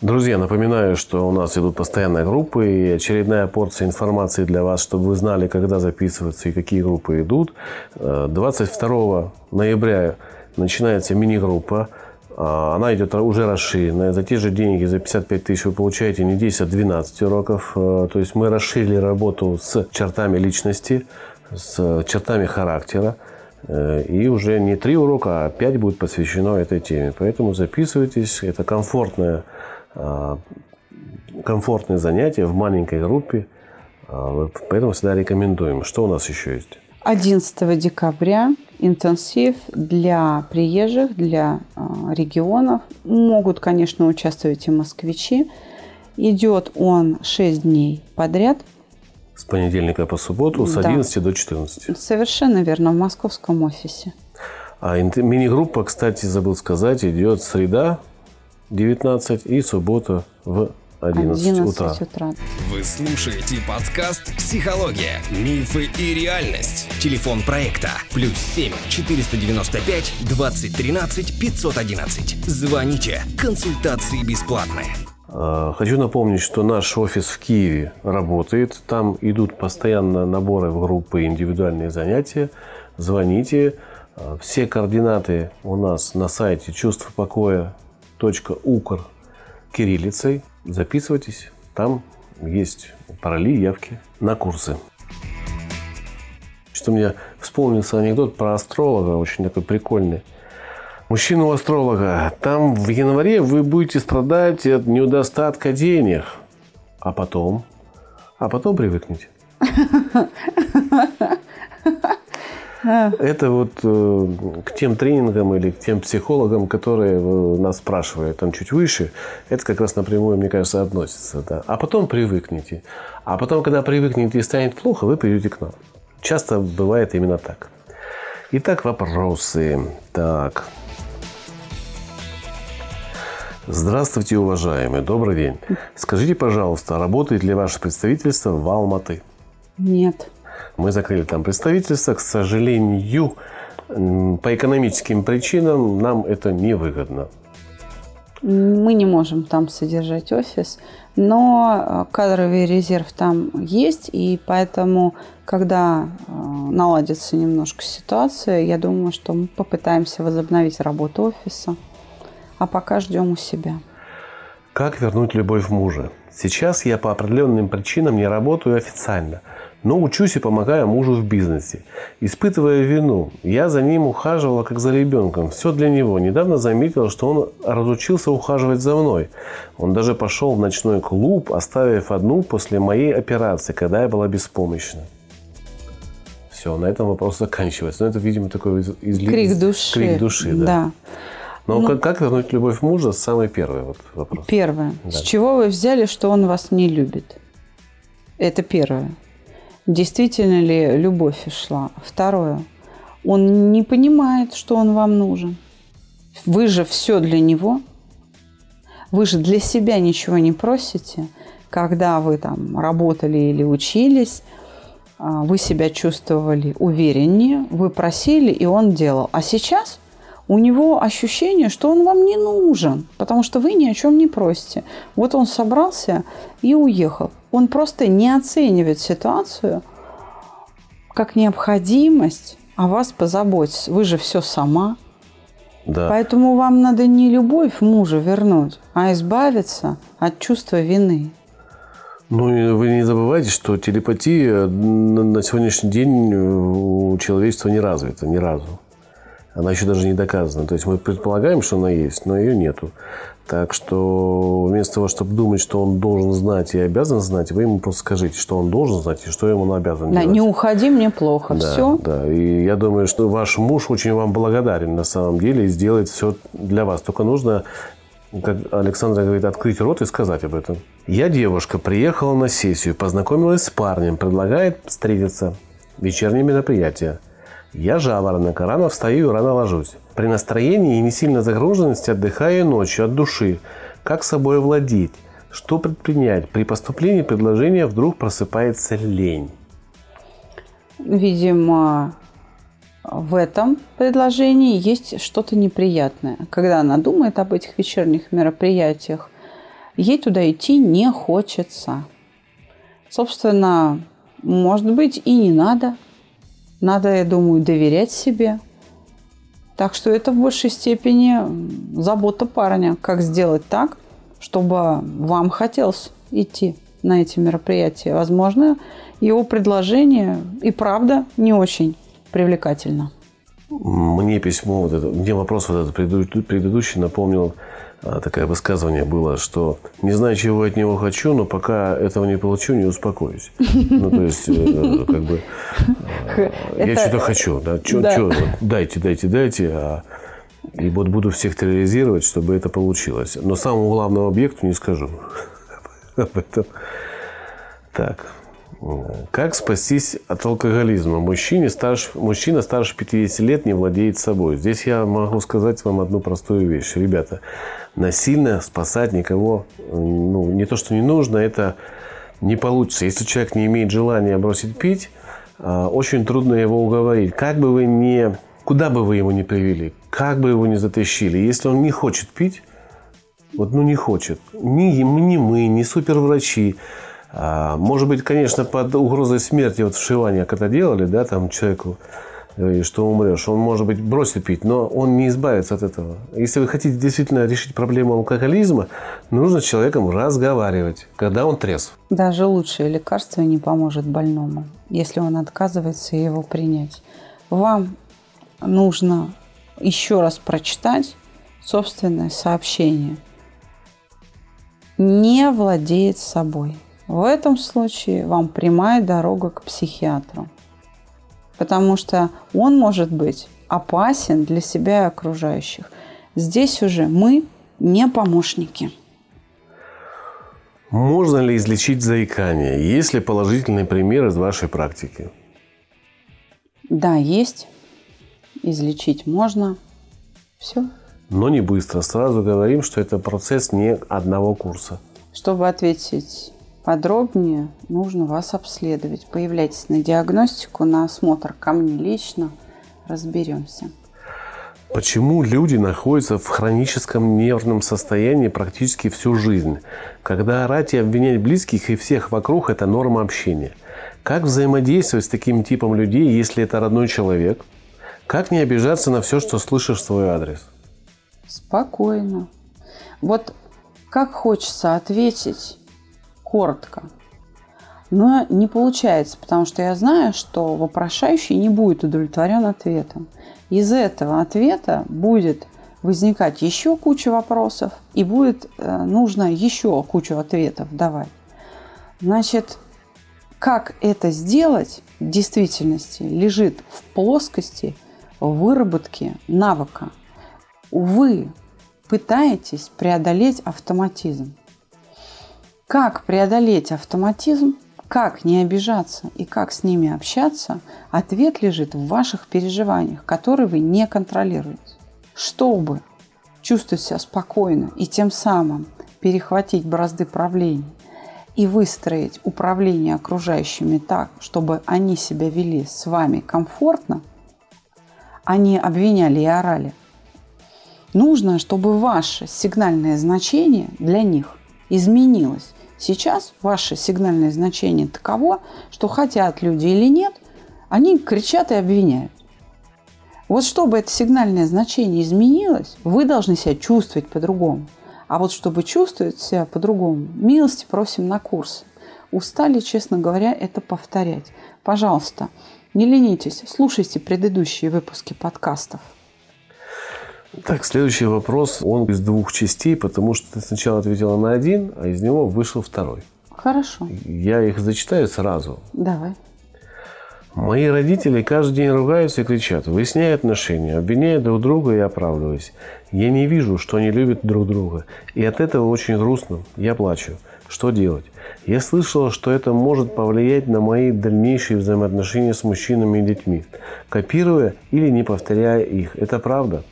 Друзья, напоминаю, что у нас идут постоянные группы и очередная порция информации для вас, чтобы вы знали, когда записываться и какие группы идут. 22 э, ноября начинается мини-группа. Э, она идет уже расширенная. За те же деньги, за 55 тысяч вы получаете не 10, а 12 уроков. Э, то есть мы расширили работу с чертами личности, с чертами характера. Э, и уже не три урока, а пять будет посвящено этой теме. Поэтому записывайтесь. Это комфортное, а, комфортное занятие в маленькой группе. А, поэтому всегда рекомендуем. Что у нас еще есть?
11 декабря интенсив для приезжих, для э, регионов. Могут, конечно, участвовать и москвичи. Идет он 6 дней подряд.
С понедельника по субботу с
Да.
11 до 14.
Совершенно верно, в московском офисе.
А мини-группа, кстати, забыл сказать, идет среда 19 и суббота в 11,
11
утра.
утра.
Вы слушаете подкаст «Психология. Мифы и реальность». Телефон проекта «Плюс 7 495 2013 511». Звоните. Консультации бесплатные.
А, Хочу напомнить, что наш офис в Киеве работает. Там идут постоянно наборы в группы, индивидуальные занятия. Звоните. А, Все координаты у нас на сайте чувство покоя .укр кириллицей. Записывайтесь. Там есть пароли, явки на курсы. Что мне вспомнился анекдот про астролога, очень такой прикольный. Мужчина у астролога. Там в январе вы будете страдать от недостатка денег. А потом? А потом привыкнете. Это вот э, к тем тренингам или к тем психологам, которые э, нас спрашивают там чуть выше, это как раз напрямую, мне кажется, относится. Да. А потом привыкнете. А потом, когда привыкнете и станет плохо, вы придете к нам. Часто бывает именно так. Итак, вопросы. Так. Здравствуйте, уважаемые. Добрый день. Скажите, пожалуйста, работает ли ваше представительство в Алматы?
Нет.
Мы закрыли там представительство. К сожалению, по экономическим причинам нам это невыгодно.
Мы не можем там содержать офис, но э, кадровый резерв там есть, и поэтому, когда э, наладится немножко ситуация, я думаю, что мы попытаемся возобновить работу офиса, а пока ждем у себя.
Как вернуть любовь мужа? Сейчас я по определенным причинам не работаю официально, но учусь и помогаю мужу в бизнесе. Испытывая вину, я за ним ухаживала как за ребенком. Все для него. Недавно заметила, что он разучился ухаживать за мной. Он даже пошел в ночной клуб, оставив одну после моей операции, когда я была беспомощна. Все, на этом вопрос заканчивается. Но это, видимо, такой из- изли-
Крик души.
Крик души, да.
да.
Но как, как вернуть любовь мужа? Самый первый вот вопрос.
Первое.
Да.
С чего вы взяли, что он вас не любит? Это первое. Действительно ли любовь шла? Второе. Он не понимает, что он вам нужен. Вы же все для него. Вы же для себя ничего не просите. Когда вы там работали или учились, а, вы себя чувствовали увереннее, вы просили, и он делал. А сейчас у него ощущение, что он вам не нужен, потому что вы ни о чем не просите. Вот он собрался и уехал. Он просто не оценивает ситуацию как необходимость о вас позаботиться. Вы же все сама.
Да.
Поэтому вам надо не любовь мужа вернуть, а избавиться от чувства вины.
Ну, и вы не забывайте, что телепатия на на сегодняшний день у человечества не развита ни разу. Она еще даже не доказана. То есть мы предполагаем, что она есть, но ее нету. Так что вместо того, чтобы думать, что он должен знать и обязан знать, вы ему просто скажите, что он должен знать и что ему он обязан
Да,
делать.
не уходи, мне плохо.
Да,
все.
да. И я думаю, что ваш муж очень вам благодарен на самом деле и сделает все для вас. Только нужно, как Александра говорит, открыть рот и сказать об этом. Я девушка, приехала на сессию, познакомилась с парнем, предлагает встретиться. Вечернее мероприятие. Я жаворонок, рано встаю и рано ложусь. При настроении и не сильно загруженности отдыхаю ночью от души. Как собой владеть? Что предпринять? При поступлении предложения вдруг просыпается лень.
Видимо, в этом предложении есть что-то неприятное. Когда она думает об этих вечерних мероприятиях, ей туда идти не хочется. Собственно, может быть, и не надо. Надо, я думаю, доверять себе. Так что это в большей степени забота парня. Как сделать так, чтобы вам хотелось идти на эти мероприятия. Возможно, его предложение и правда не очень привлекательно.
Мне письмо, вот это, мне вопрос вот этот предыдущий напомнил а, такое высказывание было, что не знаю, чего от него хочу, но пока этого не получу, не успокоюсь. Ну, то есть, э, как бы, я что-то хочу, да, что,
Да.
что, дайте, дайте, дайте, а и вот буду всех терроризировать, чтобы это получилось. Но самому главному объекту не скажу об этом. Так. Как спастись от алкоголизма? Мужчине старше, мужчина старше 50 лет не владеет собой. Здесь я могу сказать вам одну простую вещь. Ребята, насильно спасать никого, ну, не то, что не нужно, это не получится. Если человек не имеет желания бросить пить, очень трудно его уговорить. Как бы вы ни, куда бы вы его ни привели, как бы его ни затащили, если он не хочет пить, вот, ну, не хочет. Ни, ни мы, ни суперврачи. А, может быть, конечно, под угрозой смерти, вот вшивание когда делали, да, там человеку, говорили, что умрешь, он, может быть, бросит пить, но он не избавится от этого. Если вы хотите действительно решить проблему алкоголизма, нужно с человеком разговаривать, когда он трезв.
Даже лучшее лекарство не поможет больному, если он отказывается его принять. Вам нужно еще раз прочитать собственное сообщение. Не владеет собой. В этом случае вам прямая дорога к психиатру. Потому что он может быть опасен для себя и окружающих. Здесь уже мы не помощники.
Можно ли излечить заикание? Есть ли положительный пример из вашей практики?
Да, есть. Излечить можно. Все.
Но не быстро. Сразу говорим, что это процесс не одного курса.
Чтобы ответить подробнее, нужно вас обследовать. Появляйтесь на диагностику, на осмотр ко мне лично. Разберемся.
Почему люди находятся в хроническом нервном состоянии практически всю жизнь? Когда орать и обвинять близких и всех вокруг – это норма общения. Как взаимодействовать с таким типом людей, если это родной человек? Как не обижаться на все, что слышишь в свой адрес?
Спокойно. Вот как хочется ответить коротко, но не получается, потому что я знаю, что вопрошающий не будет удовлетворен ответом. Из этого ответа будет возникать еще куча вопросов, и будет э, нужно еще кучу ответов давать. Значит, как это сделать в действительности лежит в плоскости выработки навыка. Вы пытаетесь преодолеть автоматизм. Как преодолеть автоматизм, как не обижаться и как с ними общаться, ответ лежит в ваших переживаниях, которые вы не контролируете. Чтобы чувствовать себя спокойно и тем самым перехватить бразды правления и выстроить управление окружающими так, чтобы они себя вели с вами комфортно, а не обвиняли и орали, нужно, чтобы ваше сигнальное значение для них изменилось. Сейчас ваше сигнальное значение таково, что хотят люди или нет, они кричат и обвиняют. Вот чтобы это сигнальное значение изменилось, вы должны себя чувствовать по-другому. А вот чтобы чувствовать себя по-другому, милости просим на курсы. Устали, честно говоря, это повторять. Пожалуйста, не ленитесь, слушайте предыдущие выпуски подкастов.
Так, следующий вопрос, он из двух частей, потому что ты сначала ответила на один, а из него вышел второй.
Хорошо,
Я их зачитаю сразу.
давай.
Мои родители каждый день ругаются и кричат, выясняя отношения, обвиняя друг друга и оправдываясь. Я не вижу, что они любят друг друга. И от этого очень грустно. Я плачу. Что делать? Я слышала, что это может повлиять на мои дальнейшие взаимоотношения с мужчинами и детьми, копируя или не повторяя их. Это правда?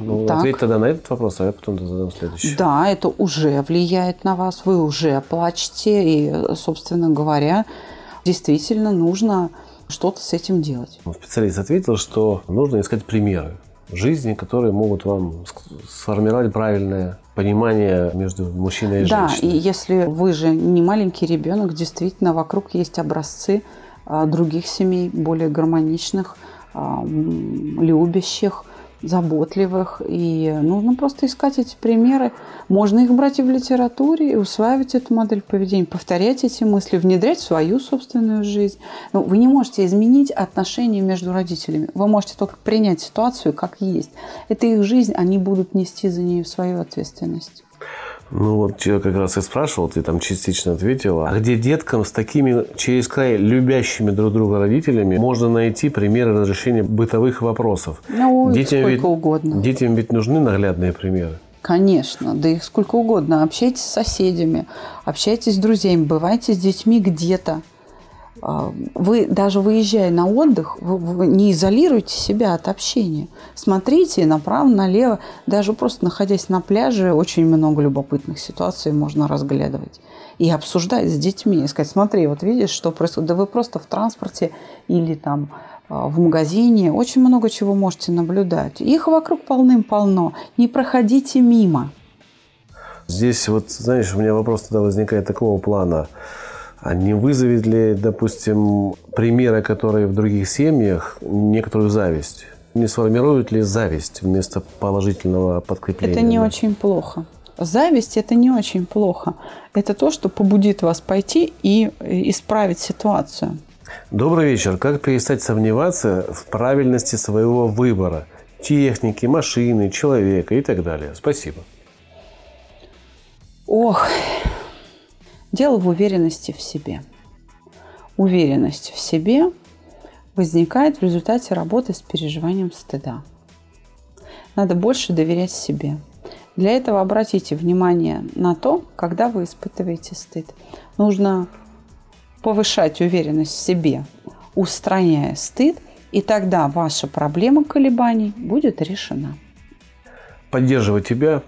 Ну,
Так.
ответь тогда на этот вопрос, а я потом задам следующий.
Да, это уже влияет на вас, вы уже плачете, и, собственно говоря, действительно нужно что-то с этим делать.
Специалист ответил, что нужно искать примеры жизни, которые могут вам сформировать правильное понимание между мужчиной и
Да, и
женщиной.
если вы же не маленький ребенок, действительно вокруг есть образцы а, других семей, более гармоничных, а, любящих, заботливых. И нужно просто искать эти примеры. Можно их брать и в литературе, и усваивать эту модель поведения, повторять эти мысли, внедрять в свою собственную жизнь. Но вы не можете изменить отношения между родителями. Вы можете только принять ситуацию как есть. Это их жизнь, они будут нести за нее свою ответственность.
Ну вот я как раз и спрашивал, ты там частично ответила. А где деткам с такими через край любящими друг друга родителями можно найти примеры разрешения бытовых вопросов?
Ну, детям сколько ведь, угодно.
Детям ведь нужны наглядные примеры.
Конечно, да их сколько угодно. Общайтесь с соседями, общайтесь с друзьями, бывайте с детьми где-то. А, вы даже выезжая на отдых, вы не изолируйте себя от общения. Смотрите направо, налево. Даже просто находясь на пляже, очень много любопытных ситуаций можно разглядывать. И обсуждать с детьми. И сказать, смотри, вот видишь, что происходит. Да вы просто в транспорте или там а, в магазине очень много чего можете наблюдать. Их вокруг полным-полно. Не проходите мимо.
Здесь вот, знаешь, у меня вопрос тогда возникает такого плана – а не вызовет ли, допустим, примеры, которые в других семьях, некоторую зависть? Не сформирует ли зависть вместо положительного подкрепления?
Это не очень плохо. Зависть – это не очень плохо. Это то, что побудит вас пойти и исправить ситуацию.
Добрый вечер. Как перестать сомневаться в правильности своего выбора? Техники, машины, человека и так далее. Спасибо.
Ох, Дело в уверенности в себе. Уверенность в себе возникает в результате работы с переживанием стыда. Надо больше доверять себе. Для этого обратите внимание на то, когда вы испытываете стыд. Нужно повышать уверенность в себе, устраняя стыд, и тогда ваша проблема колебаний будет решена.
Поддерживая тебя,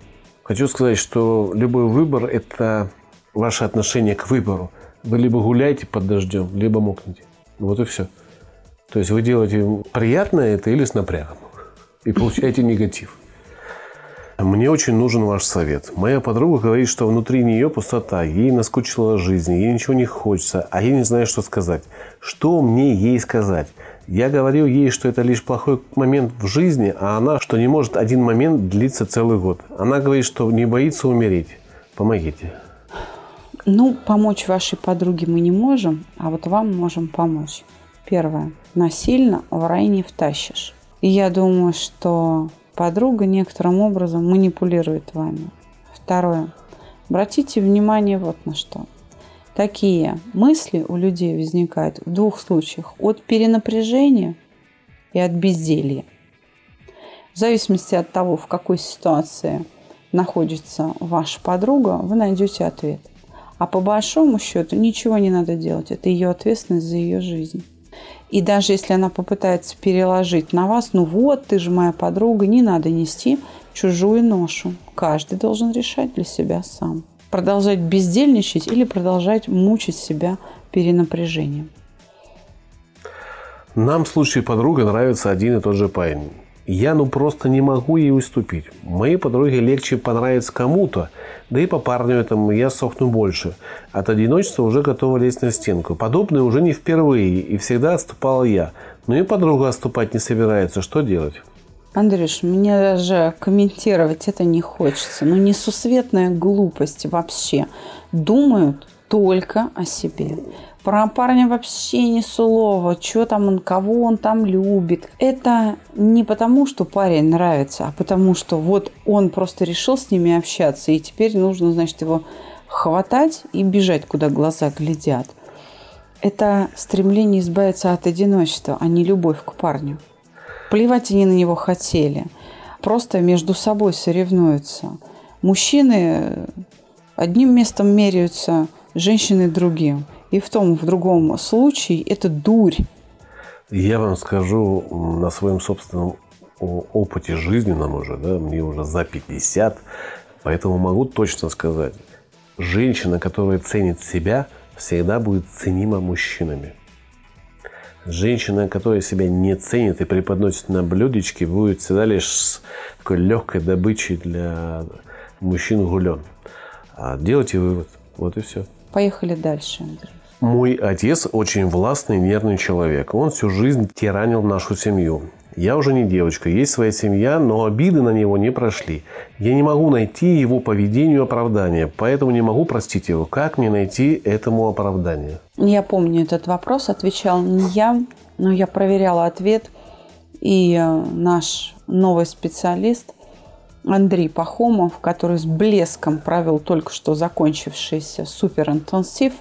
хочу сказать, что любой выбор – это ваше отношение к выбору. Вы либо гуляете под дождем, либо мокнете. Вот и все. То есть вы делаете приятное это или с напрягом. И получаете негатив. Мне очень нужен ваш совет. Моя подруга говорит, что внутри нее пустота, ей наскучила жизнь, ей ничего не хочется, а я не знаю, что сказать. Что мне ей сказать? Я говорил ей, что это лишь плохой момент в жизни, а она, что не может один момент длиться целый год. Она говорит, что не боится умереть. Помогите.
Ну, помочь вашей подруге мы не можем, а вот вам можем помочь. Первое. Насильно в рай не втащишь. И я думаю, что подруга некоторым образом манипулирует вами. Второе. Обратите внимание вот на что. Такие мысли у людей возникают в двух случаях. От перенапряжения и от безделья. В зависимости от того, в какой ситуации находится ваша подруга, вы найдете ответ – а по большому счету ничего не надо делать. Это ее ответственность за ее жизнь. И даже если она попытается переложить на вас, ну вот, ты же моя подруга, не надо нести чужую ношу. Каждый должен решать для себя сам. Продолжать бездельничать или продолжать мучить себя перенапряжением.
Нам в случае подруга нравится один и тот же парень. Я ну просто не могу ей уступить. Моей подруге легче понравиться кому-то, да и по парню этому я сохну больше. От одиночества уже готова лезть на стенку. Подобное уже не впервые, и всегда отступала я. Но и подруга отступать не собирается. Что делать?
Андрюш, мне даже комментировать это не хочется. Ну, несусветная глупость вообще. Думают только о себе. Про парня вообще ни слова, что там он, кого он там любит. Это не потому, что парень нравится, а потому что вот он просто решил с ними общаться, и теперь нужно, значит, его хватать и бежать, куда глаза глядят. Это стремление избавиться от одиночества, а не любовь к парню. Плевать они на него хотели. Просто между собой соревнуются. Мужчины одним местом меряются, женщины другим и в том, в другом случае это дурь.
Я вам скажу на своем собственном опыте жизненном уже, да, мне уже за 50, поэтому могу точно сказать, женщина, которая ценит себя, всегда будет ценима мужчинами. Женщина, которая себя не ценит и преподносит на блюдечке, будет всегда лишь такой легкой добычей для мужчин гулен. А делайте вывод. Вот и все.
Поехали дальше, Андрей.
Мой отец очень властный, нервный человек. Он всю жизнь тиранил нашу семью. Я уже не девочка, есть своя семья, но обиды на него не прошли. Я не могу найти его поведению оправдания, поэтому не могу простить его. Как мне найти этому оправдание?
Я помню этот вопрос, отвечал не я, но я проверяла ответ, и э, наш новый специалист Андрей Пахомов, который с блеском провел только что закончившийся суперинтенсив,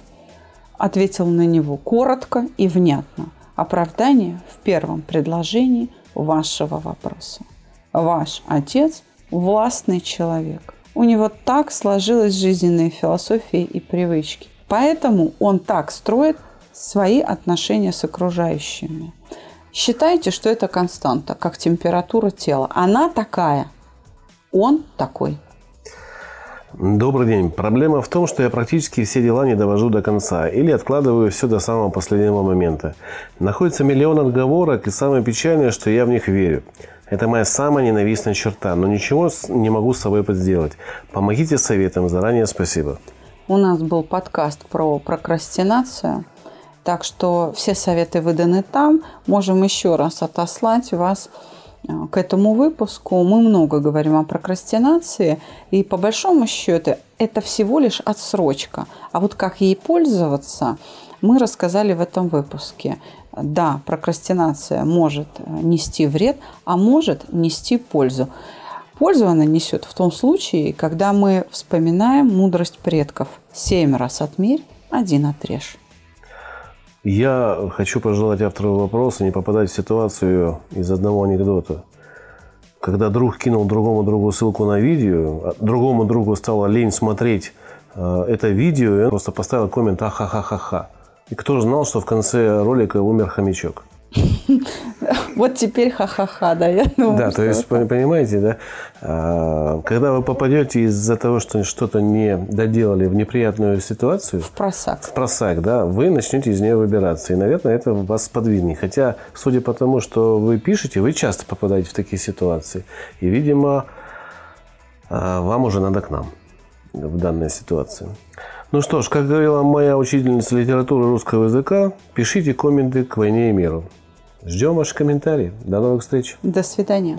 ответил на него коротко и внятно. Оправдание в первом предложении вашего вопроса. Ваш отец – властный человек. У него так сложилась жизненная философия и привычки. Поэтому он так строит свои отношения с окружающими. Считайте, что это константа, как температура тела. Она такая, он такой.
Добрый день. Проблема в том, что я практически все дела не довожу до конца или откладываю все до самого последнего момента. Находится миллион отговорок, и самое печальное, что я в них верю. Это моя самая ненавистная черта, но ничего не могу с собой сделать. Помогите советом, заранее спасибо.
У нас был подкаст про прокрастинацию, так что все советы выданы там. Можем еще раз отослать вас к этому выпуску. Мы много говорим о прокрастинации, и по большому счету это всего лишь отсрочка. А вот как ей пользоваться, мы рассказали в этом выпуске. Да, прокрастинация может нести вред, а может нести пользу. Пользу она несет в том случае, когда мы вспоминаем мудрость предков. Семь раз отмерь, один отрежь.
Я хочу пожелать автору вопроса не попадать в ситуацию из одного анекдота. Когда друг кинул другому другу ссылку на видео, а другому другу стало лень смотреть э, это видео, и он просто поставил коммент «Ахахахаха». И кто же знал, что в конце ролика умер хомячок?
Вот теперь ха-ха-ха, да, я
думаю. Да, то есть, понимаете, да, а, когда вы попадете из-за того, что что-то не доделали в неприятную ситуацию.
В просак.
В просак, да, вы начнете из нее выбираться. И, наверное, это вас сподвинет. Хотя, судя по тому, что вы пишете, вы часто попадаете в такие ситуации. И, видимо, а, вам уже надо к нам в данной ситуации. Ну что ж, как говорила моя учительница литературы русского языка, пишите комменты к «Войне и миру». Ждем ваши комментарии. До новых встреч.
До свидания.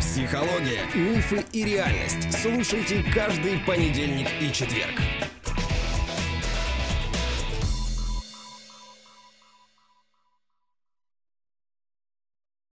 Психология, мифы и реальность. Слушайте каждый понедельник и четверг.